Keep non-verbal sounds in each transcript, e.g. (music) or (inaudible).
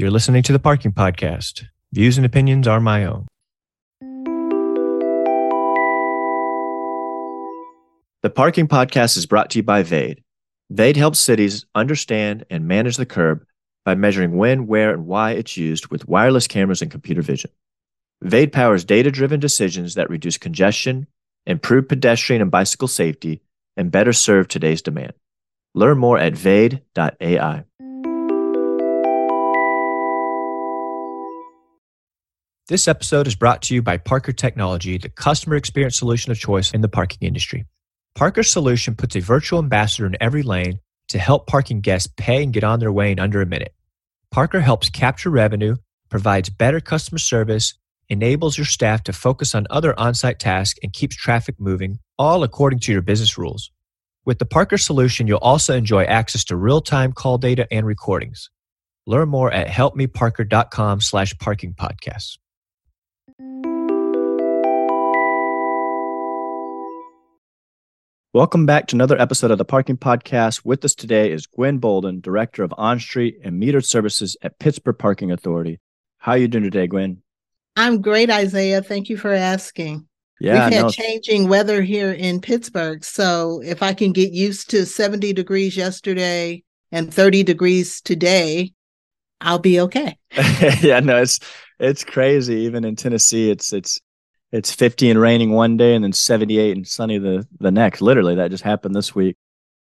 You're listening to the Parking Podcast. Views and opinions are my own. The Parking Podcast is brought to you by Vade. Vade helps cities understand and manage the curb by measuring when, where, and why it's used with wireless cameras and computer vision. Vade powers data driven decisions that reduce congestion, improve pedestrian and bicycle safety, and better serve today's demand. Learn more at vade.ai. This episode is brought to you by Parker Technology, the customer experience solution of choice in the parking industry. Parker's solution puts a virtual ambassador in every lane to help parking guests pay and get on their way in under a minute. Parker helps capture revenue, provides better customer service, enables your staff to focus on other on site tasks, and keeps traffic moving, all according to your business rules. With the Parker solution, you'll also enjoy access to real time call data and recordings. Learn more at helpmeparker.com slash parking podcasts. Welcome back to another episode of the Parking Podcast. With us today is Gwen Bolden, Director of On-Street and Metered Services at Pittsburgh Parking Authority. How are you doing today, Gwen? I'm great, Isaiah. Thank you for asking. Yeah, We've had no, changing weather here in Pittsburgh. So if I can get used to 70 degrees yesterday and 30 degrees today, I'll be okay. (laughs) yeah, no, it's it's crazy. Even in Tennessee, it's it's it's 50 and raining one day and then 78 and sunny the the next. Literally, that just happened this week.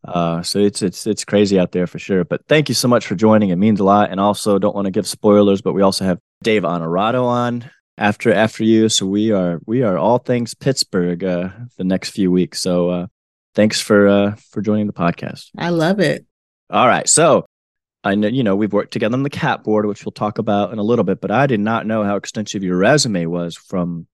Uh, so it's it's it's crazy out there for sure. But thank you so much for joining. It means a lot. And also, don't want to give spoilers, but we also have Dave Onorato on after after you. So we are we are all things Pittsburgh uh, the next few weeks. So uh, thanks for uh, for joining the podcast. I love it. All right, so I know you know we've worked together on the CAPP board, which we'll talk about in a little bit. But I did not know how extensive your resume was from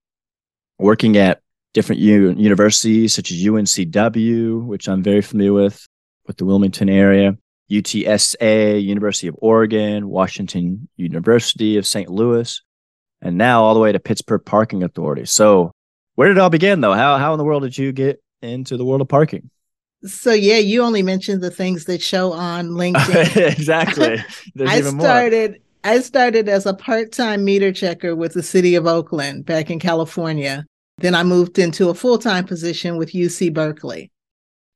working at different u- universities such as UNCW, which I'm very familiar with, with the Wilmington area, UTSA, University of Oregon, Washington University of St. Louis, and now all the way to Pittsburgh Parking Authority. So, where did it all begin, though? How how in the world did you get into the world of parking? So yeah, you only mentioned the things that show on LinkedIn. (laughs) exactly. There's I even more. started I started as a part-time meter checker with the city of Oakland back in California. Then I moved into a full-time position with UC Berkeley.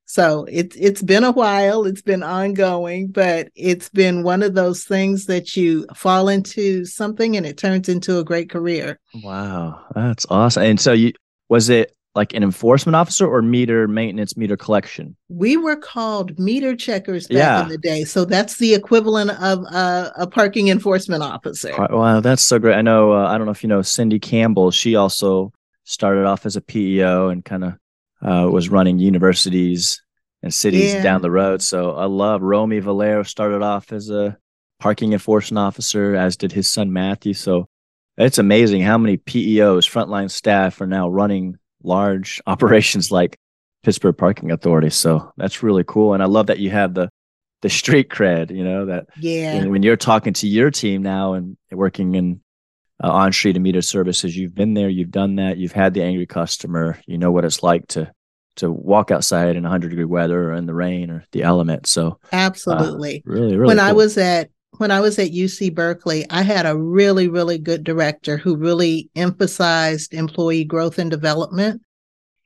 So it's it's been a while, it's been ongoing, but it's been one of those things that you fall into something and it turns into a great career. Wow, that's awesome. And so you was it like an enforcement officer or meter maintenance, meter collection? We were called meter checkers back Yeah. in the day. So that's the equivalent of uh, a parking enforcement officer. Wow, that's so great. I know. Uh, I don't know if you know Cindy Campbell. She also started off as a PEO and kind of uh, was running universities and cities Yeah. down the road. So I love Romy Valero started off as a parking enforcement officer, as did his son Matthew. So it's amazing how many PEOs, frontline staff, are now running large (laughs) operations like Pittsburgh Parking Authority. So that's really cool, and I love that you have the the street cred. You know that Yeah. and when you're talking to your team now and working in uh, on street and meter services, you've been there, you've done that, you've had the angry customer, you know what it's like to to walk outside in 100 degree weather or in the rain or the element. So Absolutely. really, really, when I was at when I was at UC Berkeley, I had a really, really good director who really emphasized employee growth and development,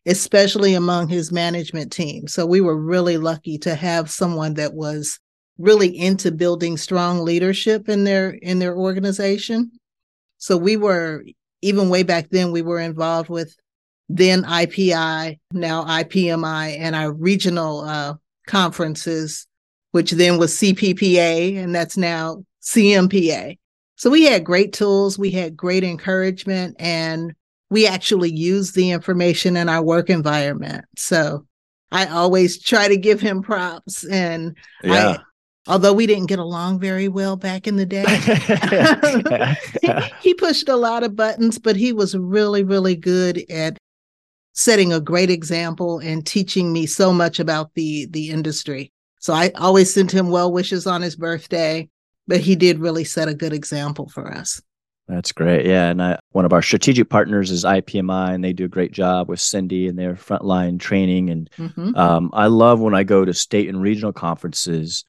especially among his management team. So we were really lucky to have someone that was really into building strong leadership in their in their organization. So we were even way back then we were involved with then IPI, now IPMI, and our regional uh, conferences which then was CPPA, and that's now CMPA. So we had great tools, we had great encouragement, and we actually used the information in our work environment. So I always try to give him props. And yeah. I, although we didn't get along very well back in the day, (laughs) he, (laughs) he pushed a lot of buttons, but he was really, really good at setting a great example and teaching me so much about the the industry. So I always sent him well wishes on his birthday, but he did really set a good example for us. That's great. Yeah. And I, one of our strategic partners is IPMI, and they do a great job with Cindy and their frontline training. And Mhm. um, I love when I go to state and regional conferences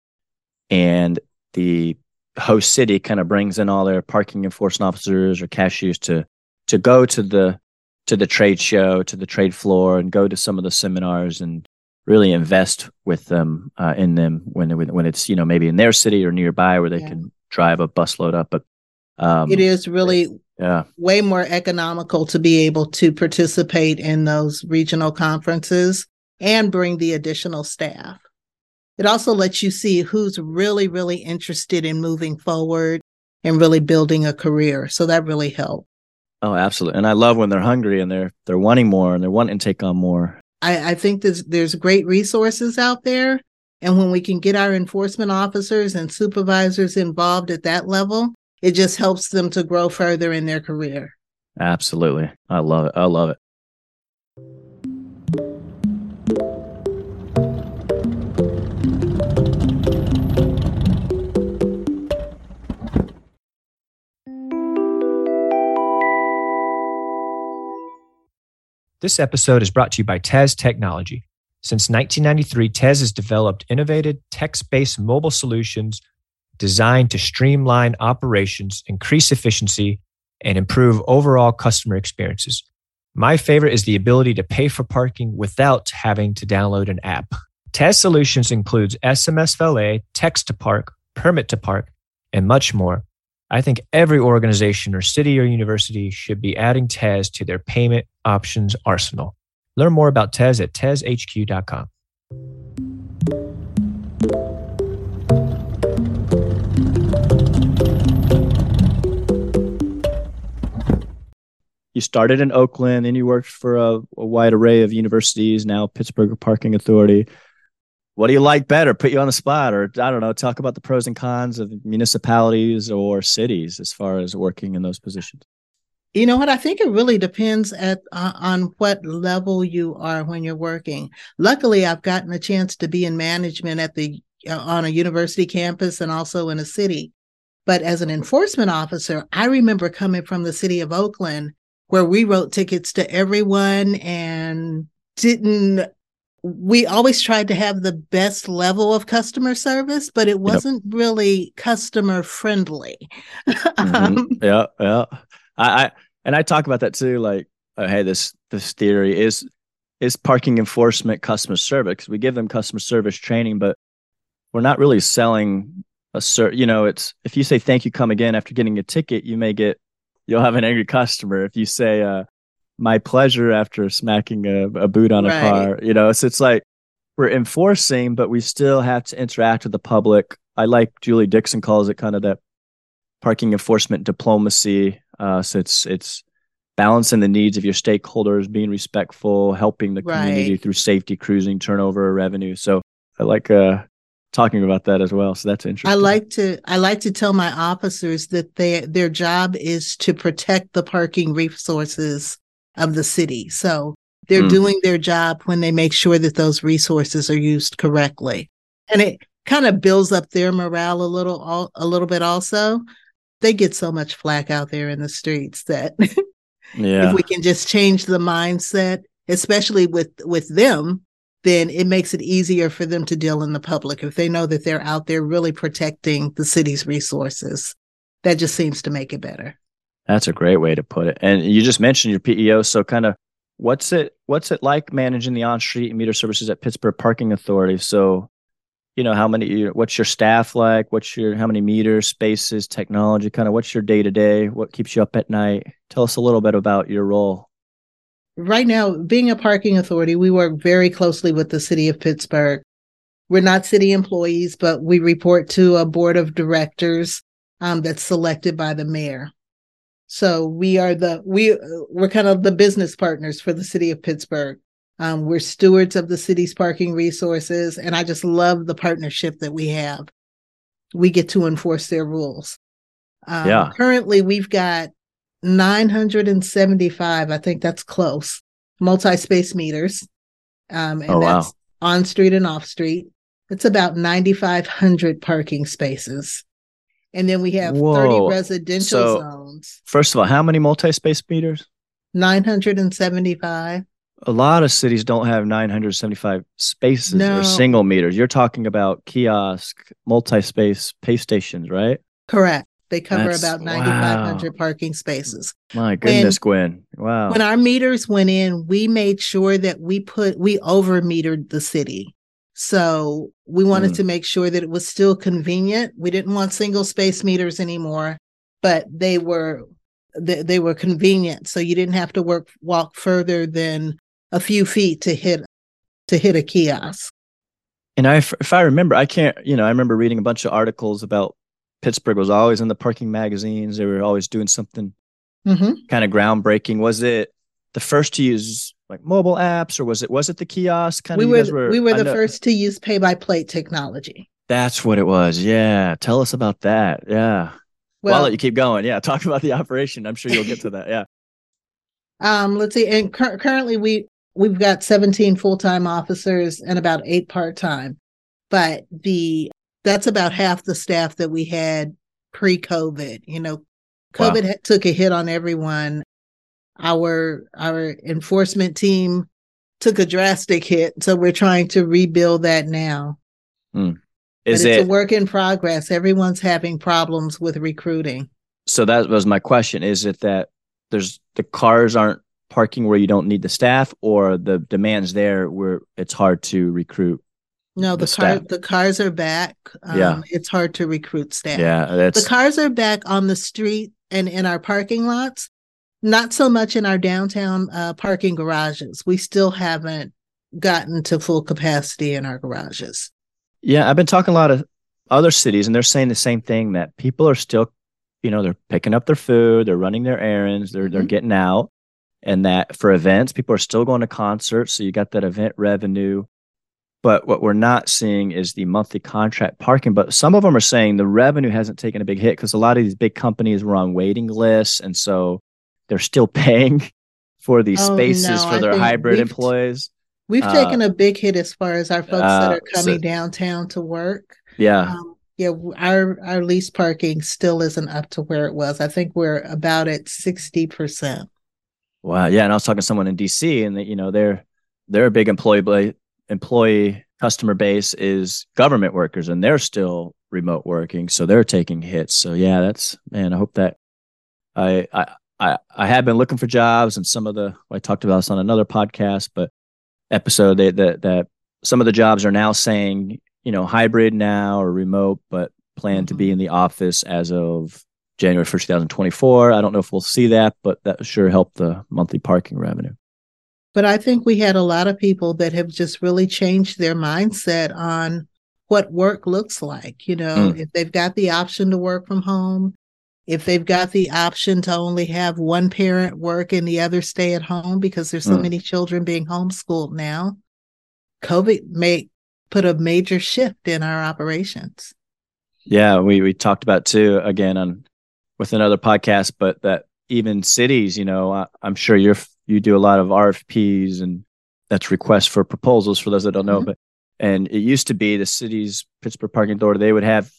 and the host city kind of brings in all their parking enforcement officers or cashiers to to go to the to the trade show, to the trade floor, and go to some of the seminars and really invest with them uh, in them when when it's you know maybe in their city or nearby where they yeah. can drive a busload up. But um, it is really yeah way more economical to be able to participate in those regional conferences and bring the additional staff. It also lets you see who's really really interested in moving forward and really building a career. So that really helped. Oh, absolutely. And I love when they're hungry and they're they're wanting more and they're wanting to take on more. I, I think there's there's great resources out there. And when we can get our enforcement officers and supervisors involved at that level, it just helps them to grow further in their career. Absolutely. I love it. I love it. This episode is brought to you by Tez Technology. Since 1993, Tez has developed innovative text based mobile solutions designed to streamline operations, increase efficiency, and improve overall customer experiences. My favorite is the ability to pay for parking without having to download an app. Tez Solutions includes SMS valet, text to park, permit to park, and much more. I think every organization or city or university should be adding Tez to their payment options arsenal. Learn more about Tez at tezhq.com. You started in Oakland, then you worked for a, a wide array of universities, now Pittsburgh Parking Authority what do you like better? Put you on the spot, or I don't know, talk about the pros and cons of municipalities or cities as far as working in those positions. You know what? I think it really depends at uh, on what level you are when you're working. Luckily, I've gotten a chance to be in management at the uh, on a university campus and also in a city. But as an enforcement officer, I remember coming from the city of Oakland where we wrote tickets to everyone and didn't we always tried to have the best level of customer service, but it wasn't yep. really customer friendly. (laughs) mm-hmm. um, yeah, yeah. I, I and I talk about that too. Like, uh, hey, this this theory is is parking enforcement customer service. We give them customer service training, but we're not really selling a cert. You know, it's if you say thank you, come again after getting a ticket, you may get you'll have an angry customer. If you say, uh, my pleasure after smacking a, a boot on right. a car. You know, so it's like we're enforcing, but we still have to interact with the public. I like Julie Dixon calls it kind of that parking enforcement diplomacy. Uh, so it's it's balancing the needs of your stakeholders, being respectful, helping the community right. through safety, cruising, turnover, revenue. So I like uh, talking about that as well. So that's interesting. I like to I like to tell my officers that they their job is to protect the parking resources of the city. So they're mm. doing their job when they make sure that those resources are used correctly. And it kind of builds up their morale a little a little bit also. They get so much flack out there in the streets that (laughs) yeah. if we can just change the mindset, especially with with them, then it makes it easier for them to deal in the public if they know that they're out there really protecting the city's resources. That just seems to make it better. That's a great way to put it. And you just mentioned your PEO, so kind of what's it what's it like managing the on-street meter services at Pittsburgh Parking Authority? So, you know, how many what's your staff like? What's your how many meters, spaces, technology, kind of what's your day-to-day? What keeps you up at night? Tell us a little bit about your role. Right now, being a parking authority, we work very closely with the city of Pittsburgh. We're not city employees, but we report to a board of directors um, that's selected by the mayor. So we are the we we're kind of the business partners for the city of Pittsburgh. Um, we're stewards of the city's parking resources, and I just love the partnership that we have. We get to enforce their rules. Um, yeah. Currently, we've got 975. I think that's close. Multi-space meters, um, and oh, that's wow. on street and off street. It's about 9,500 parking spaces. And then we have Whoa. 30 residential so, zones. First of all, how many multi space meters? 975. A lot of cities don't have 975 spaces no. or single meters. You're talking about kiosk, multi space pay stations, right? Correct. They cover That's, about 9,500 wow. parking spaces. My goodness, when, Gwen. Wow. When our meters went in, we made sure that we put, we over metered the city. So we wanted mm. to make sure that it was still convenient. We didn't want single space meters anymore, but they were, they, they were convenient. So you didn't have to work, walk further than a few feet to hit, to hit a kiosk. And I, if I remember, I can't, you know, I remember reading a bunch of articles about Pittsburgh was always in the parking magazines. They were always doing something mm-hmm. kind of groundbreaking. Was it the first to use like mobile apps, or was it was it the kiosk? Kind we of, were, were we were the know, first to use pay by plate technology. That's what it was. Yeah, tell us about that. Yeah. Well, well, I'll let you keep going. Yeah, (laughs) talk about the operation. I'm sure you'll get to that. Yeah. (laughs) Um, let's see. And cu- currently, we we've got 17 full time officers and about eight part time. But the that's about half the staff that we had pre-COVID. You know, COVID wow. took a hit on everyone. Our our enforcement team took a drastic hit, so we're trying to rebuild that now. Hmm. Is but it's it, a work in progress. Everyone's having problems with recruiting. So that was my question. Is it that there's the cars aren't parking where you don't need the staff, or the demands there where it's hard to recruit no, the, the car the cars are back. Um, yeah, it's hard to recruit staff. Yeah, that's... the cars are back on the street and in our parking lots. Not so much in our downtown uh, parking garages. We still haven't gotten to full capacity in our garages. Yeah, I've been talking a lot of other cities, and they're saying the same thing that people are still, you know, they're picking up their food, they're running their errands, they're mm-hmm. they're getting out, and that for events, people are still going to concerts. So you got that event revenue but what we're not seeing is the monthly contract parking. But some of them are saying the revenue hasn't taken a big hit because a lot of these big companies were on waiting lists. And so they're still paying (laughs) for these oh, spaces no, for their hybrid employees. We've uh, taken a big hit as far as our folks uh, that are coming so, downtown to work. Yeah. Um, yeah, our our lease parking still isn't up to where it was. I think we're about at sixty percent. Wow, yeah, and I was talking to someone in DC, and that you know they're they're a big employee employee customer base is government workers and they're still remote working so they're taking hits so yeah that's man i hope that i i i, I have been looking for jobs and some of the i talked about this on another podcast but episode that that that some of the jobs are now saying you know hybrid now or remote but plan mm-hmm. to be mm-hmm. in the office as of january 1st 2024 i don't know if we'll see that but that sure help the monthly parking revenue but I think we had a lot of people that have just really changed their mindset on what work looks like. You know, mm. if they've got the option to work from home, if they've got the option to only have one parent work and the other stay at home because there's so mm. many children being homeschooled now, COVID may put a major shift in our operations. Yeah, we we talked about too again on with another podcast, but that even cities, you know, I, I'm sure you're you do a lot of RFPs and that's requests for proposals for those that don't know. Mm-hmm. But and it used to be the city's Pittsburgh Parking Authority, they would have,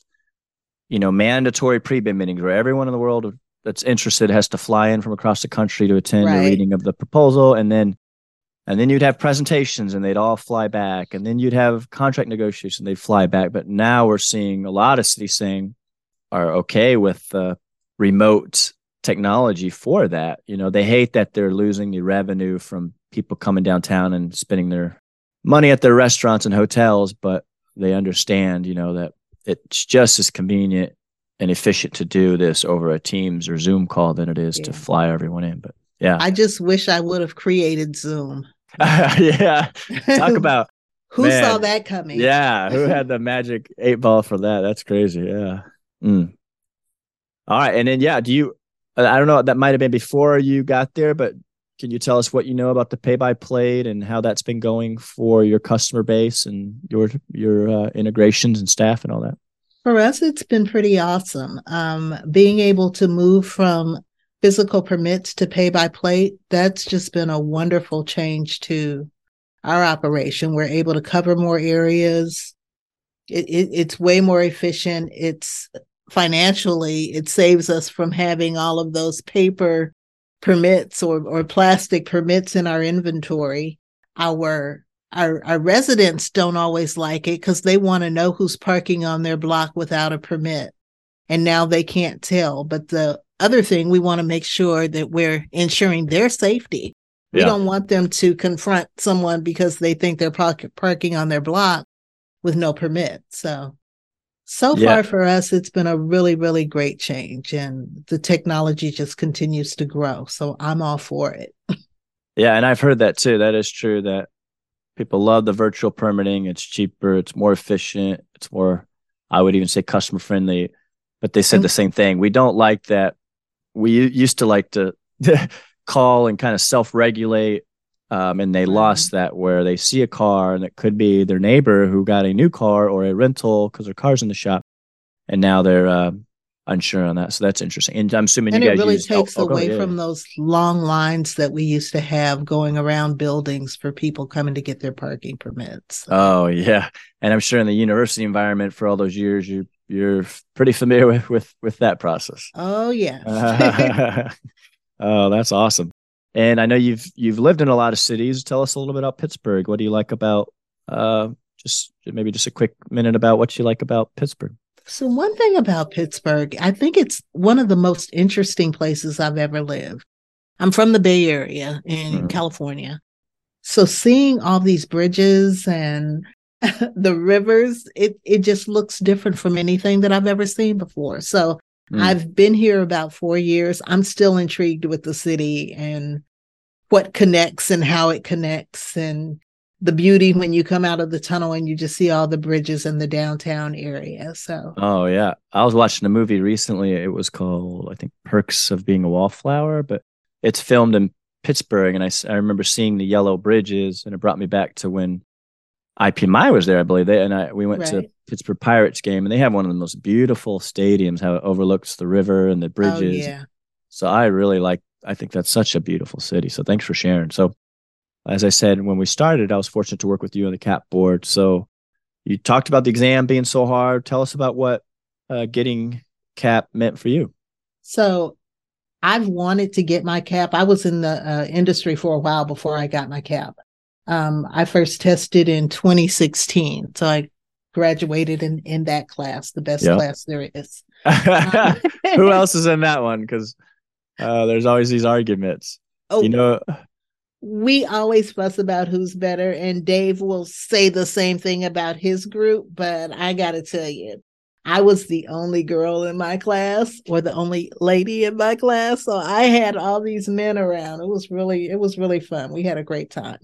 you know, mandatory pre-bid meetings where everyone in the world that's interested has to fly in from across the country to attend right. a reading of the proposal. And then and then you'd have presentations and they'd all fly back. And then you'd have contract negotiation, they'd fly back. But now we're seeing a lot of cities saying are okay with uh, remote technology for that. You know, they hate that they're losing the revenue from people coming downtown and spending their money at their restaurants and hotels, but they understand, you know, that it's just as convenient and efficient to do this over a Teams or Zoom call than it is yeah. to fly everyone in. But yeah. I just wish I would have created Zoom. (laughs) yeah. Talk (laughs) about who man, saw that coming. Yeah. (laughs) Who had the magic eight ball for that? That's crazy. Yeah. Mm. All right. And then, yeah, do you, I don't know. That might have been before you got there, but can you tell us what you know about the pay by plate and how that's been going for your customer base and your your uh, integrations and staff and all that? For us, it's been pretty awesome. Um, being able to move from physical permits to pay by plate, that's just been a wonderful change to our operation. We're able to cover more areas. It, it, it's way more efficient. It's financially, it saves us from having all of those paper permits or, or plastic permits in our inventory. Our our, our residents don't always like it because they want to know who's parking on their block without a permit. and now they can't tell. But the other thing, we want to make sure that we're ensuring their safety. We yeah. don't want them to confront someone because they think they're park- parking on their block with no permit. So, so yeah. far for us, it's been a really, really great change, and the technology just continues to grow. So I'm all for it. (laughs) Yeah, and I've heard that too. That is true. That people love the virtual permitting. It's cheaper. It's more efficient. It's more, I would even say, customer friendly. But they said mm-hmm. the same thing. We don't like that. We used to like to (laughs) call and kind of self regulate. Um, and they mm-hmm. lost that where they see a car and it could be their neighbor who got a new car or a rental because their car's in the shop. And now they're uh, unsure on that. So that's interesting. And I'm assuming and you guys it really use, takes oh, oh, away from those long lines that we used to have going around buildings for people coming to get their parking permits. Oh yeah, and I'm sure in the university environment for all those years, you you're pretty familiar (laughs) with with, with that process. Oh yeah. (laughs) oh, that's awesome. And I know you've you've lived in a lot of cities. Tell us a little bit about Pittsburgh. What do you like about uh just maybe just a quick minute about what you like about Pittsburgh? So one thing about Pittsburgh, I think it's one of the most interesting places I've ever lived. I'm from the Bay Area in mm-hmm. California. So seeing all these bridges and (laughs) the rivers, it it just looks different from anything that I've ever seen before. So mm. I've been here about four years. I'm still intrigued with the city and what connects and how it connects and the beauty when you come out of the tunnel and you just see all the bridges in the downtown area. So Oh yeah. I was watching a movie recently. It was called I think Perks of Being a Wallflower, but it's filmed in Pittsburgh and I, I remember seeing the yellow bridges and it brought me back to when IPMI was there, I believe. They and I we went right. to Pittsburgh Pirates game, and they have one of the most beautiful stadiums. How it overlooks the river and the oh, bridges. Oh, yeah. So I really like. I think that's such a beautiful city. So thanks for sharing. So, as I said when we started, I was fortunate to work with you on the CAP board. So you talked about the exam being so hard. Tell us about what uh, getting CAP meant for you. So I've wanted to get my CAP. I was in the uh, industry for a while before I got my CAP. Um, I first tested in 2016. So I graduated in, in that class, the best yep. class there is. (laughs) Who else is in that one? Because uh, there's always these arguments. Oh, you know, we always fuss about who's better, and Dave will say the same thing about his group. But I got to tell you, I was the only girl in my class or the only lady in my class. So I had all these men around. It was really, it was really fun. We had a great time.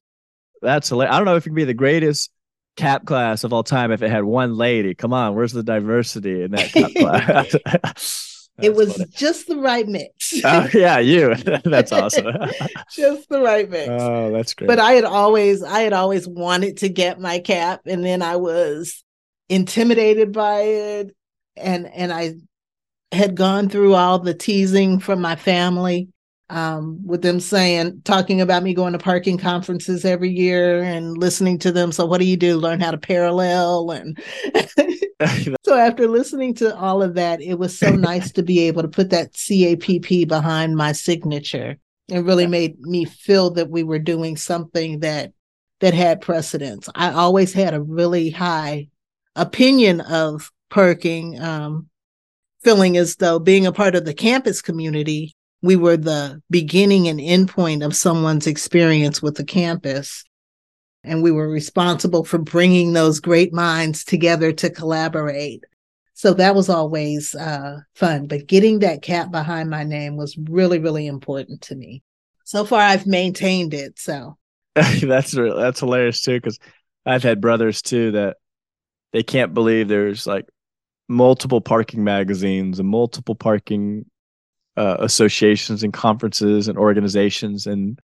That's hilarious. I don't know if it could be the greatest cap class of all time if it had one lady. Come on, where's the diversity in that cap (laughs) class? (laughs) it was funny. just the right mix. (laughs) oh yeah, you. (laughs) that's awesome. (laughs) just the right mix. Oh, that's great. But I had always I had always wanted to get my cap and then I was intimidated by it and and I had gone through all the teasing from my family um, with them saying, talking about me going to parking conferences every year and listening to them. So, what do you do? Learn how to parallel. And (laughs) so, after listening to all of that, it was so nice to be able to put that CAPP behind my signature. It really made me feel that we were doing something that that had precedence. I always had a really high opinion of parking, um, feeling as though being a part of the campus community we were the beginning and end point of someone's experience with the campus. And we were responsible for bringing those great minds together to collaborate. So that was always uh, fun. But getting that cap behind my name was really, really important to me. So far, I've maintained it. So (laughs) that's that's hilarious too, because I've had brothers too that they can't believe there's like multiple parking magazines and multiple parking uh, associations and conferences and organizations, and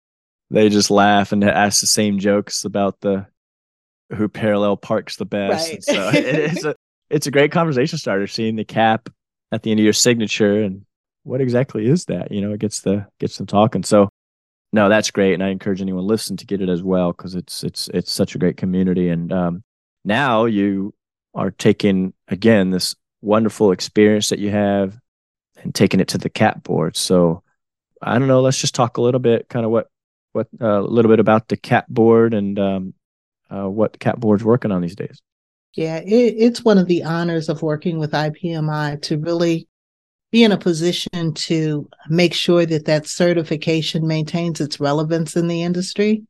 they just laugh and ask the same jokes about the who parallel parks the best. Right. So it, it's (laughs) a it's a great conversation starter. Seeing the cap at the end of your signature and what exactly is that? You know, it gets the gets them talking. So no, that's great, and I encourage anyone listen to get it as well because it's it's it's such a great community. And um, now you are taking again this wonderful experience that you have and taking it to the cap board. So I don't know. Let's just talk a little bit, kind of what what uh, a little bit about the cap board and um, uh, what cap board's working on these days. Yeah, it, it's one of the honors of working with IPMI to really be in a position to make sure that that certification maintains its relevance in the industry.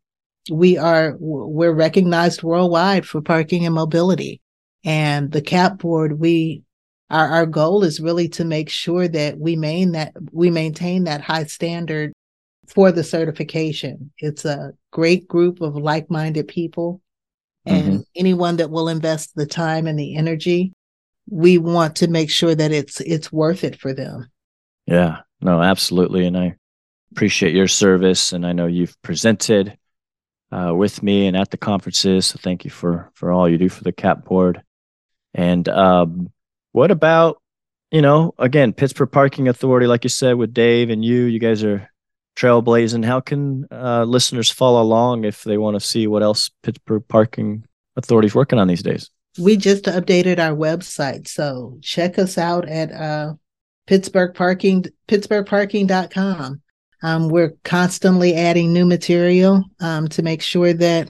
We are we're recognized worldwide for parking and mobility, and the CAP board we our, our goal is really to make sure that we main that we maintain that high standard for the certification. It's a great group of like-minded people. And mm-hmm. anyone that will invest the time and the energy we want to make sure that it's it's worth it for them. Yeah. No absolutely. And i appreciate your service. And i know you've presented uh, with me and at the conferences. So thank you for for all you do for the cap board. And um, what about you know again pittsburgh parking authority like you said with dave and you you guys are trailblazing how can uh, listeners follow along if they want to see what else pittsburgh parking authority is working on these days we just updated our website. So check us out at uh, Pittsburgh Parking, pittsburghparking.com. Um, we're constantly adding new material um, to make sure that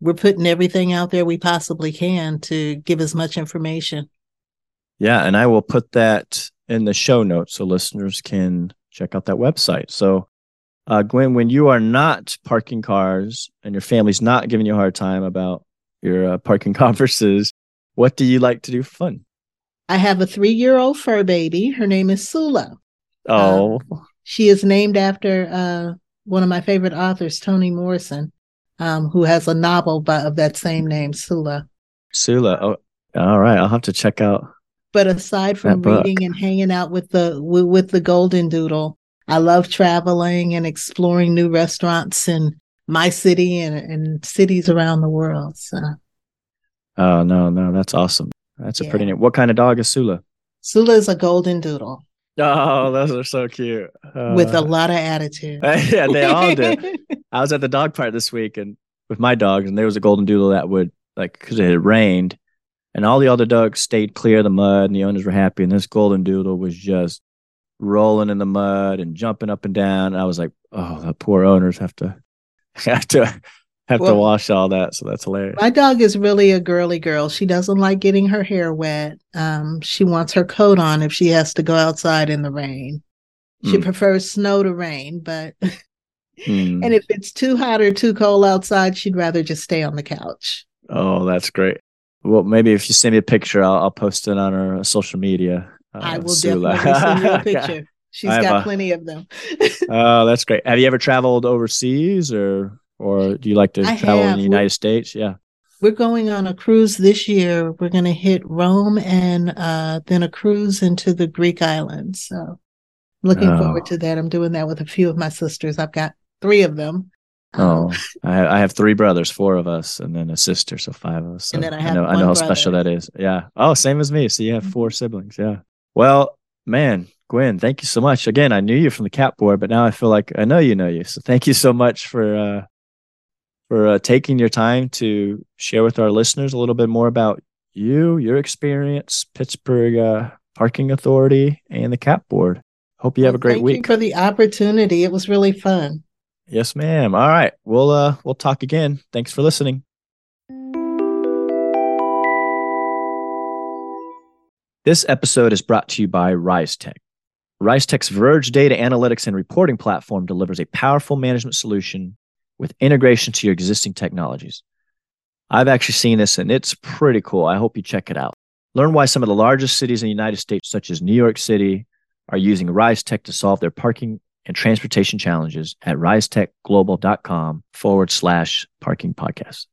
we're putting everything out there we possibly can to give as much information. Yeah, and I will put that in the show notes so listeners can check out that website. So, uh, Gwen, when you are not parking cars and your family's not giving you a hard time about your uh, parking (laughs) conferences, what do you like to do for fun? I have a three year old fur baby. Her name is Sula. Oh. Um, she is named after uh, one of my favorite authors, Toni Morrison, um, who has a novel by, of that same name, Sula. Sula. Oh, all right. I'll have to check out. But aside from reading and hanging out with the with, the Golden Doodle, I love traveling and exploring new restaurants in my city and, and cities around the world. So Oh no, no, that's awesome. That's a pretty name. What kind of dog is Sula? Sula is a golden doodle. Oh, those are so cute. Uh, with a lot of attitude. (laughs) yeah, they all do. (laughs) I was at the dog park this week and with my dogs, and there was a golden doodle that would like because it had rained, and all the other dogs stayed clear of the mud, and the owners were happy, and this golden doodle was just rolling in the mud and jumping up and down. And I was like, oh, the poor owners have to (laughs) have to have well, to wash all that. So that's hilarious. My dog is really a girly girl. She doesn't like getting her hair wet. Um, she wants her coat on if she has to go outside in the rain. She mm. prefers snow to rain, but (laughs) mm. and if it's too hot or too cold outside, she'd rather just stay on the couch. Oh, that's great. Well, maybe if you send me a picture, I'll, I'll post it on our social media. Uh, I will Sula. definitely send you a (laughs) picture. She's got a, plenty of them. (laughs) oh, that's great. Have you ever traveled overseas or or do you like to I travel have. in the United we're, States? Yeah. We're going on a cruise this year. We're going to hit Rome and uh, then a cruise into the Greek islands. So looking oh. forward to that. I'm doing that with a few of my sisters. I've got three of them. Oh, I, I, have three brothers, four of us, and then a sister, so five of us. So and then I, have I know, I know how special that is. Yeah. Oh, same as me. So you have mm-hmm. four siblings. Yeah. Well, man, Gwen, thank you so much. Again, I knew you from the Cap board, but now I feel like I know you know you. So thank you so much for uh, for uh, taking your time to share with our listeners a little bit more about you, your experience, Pittsburgh uh, Parking Authority, and the CAP Board. Hope you have a great thank week. for the opportunity. It was really fun. Yes, ma'am. All right. We'll uh we'll talk again. Thanks for listening. This episode is brought to you by RISETEK. RISETEK's Verge data analytics and reporting platform delivers a powerful management solution with integration to your existing technologies. I've actually seen this and it's pretty cool. I hope you check it out. Learn why some of the largest cities in the United States, such as New York City, are using RISETEK to solve their parking and transportation challenges at risetekglobal.com forward slash parking podcast.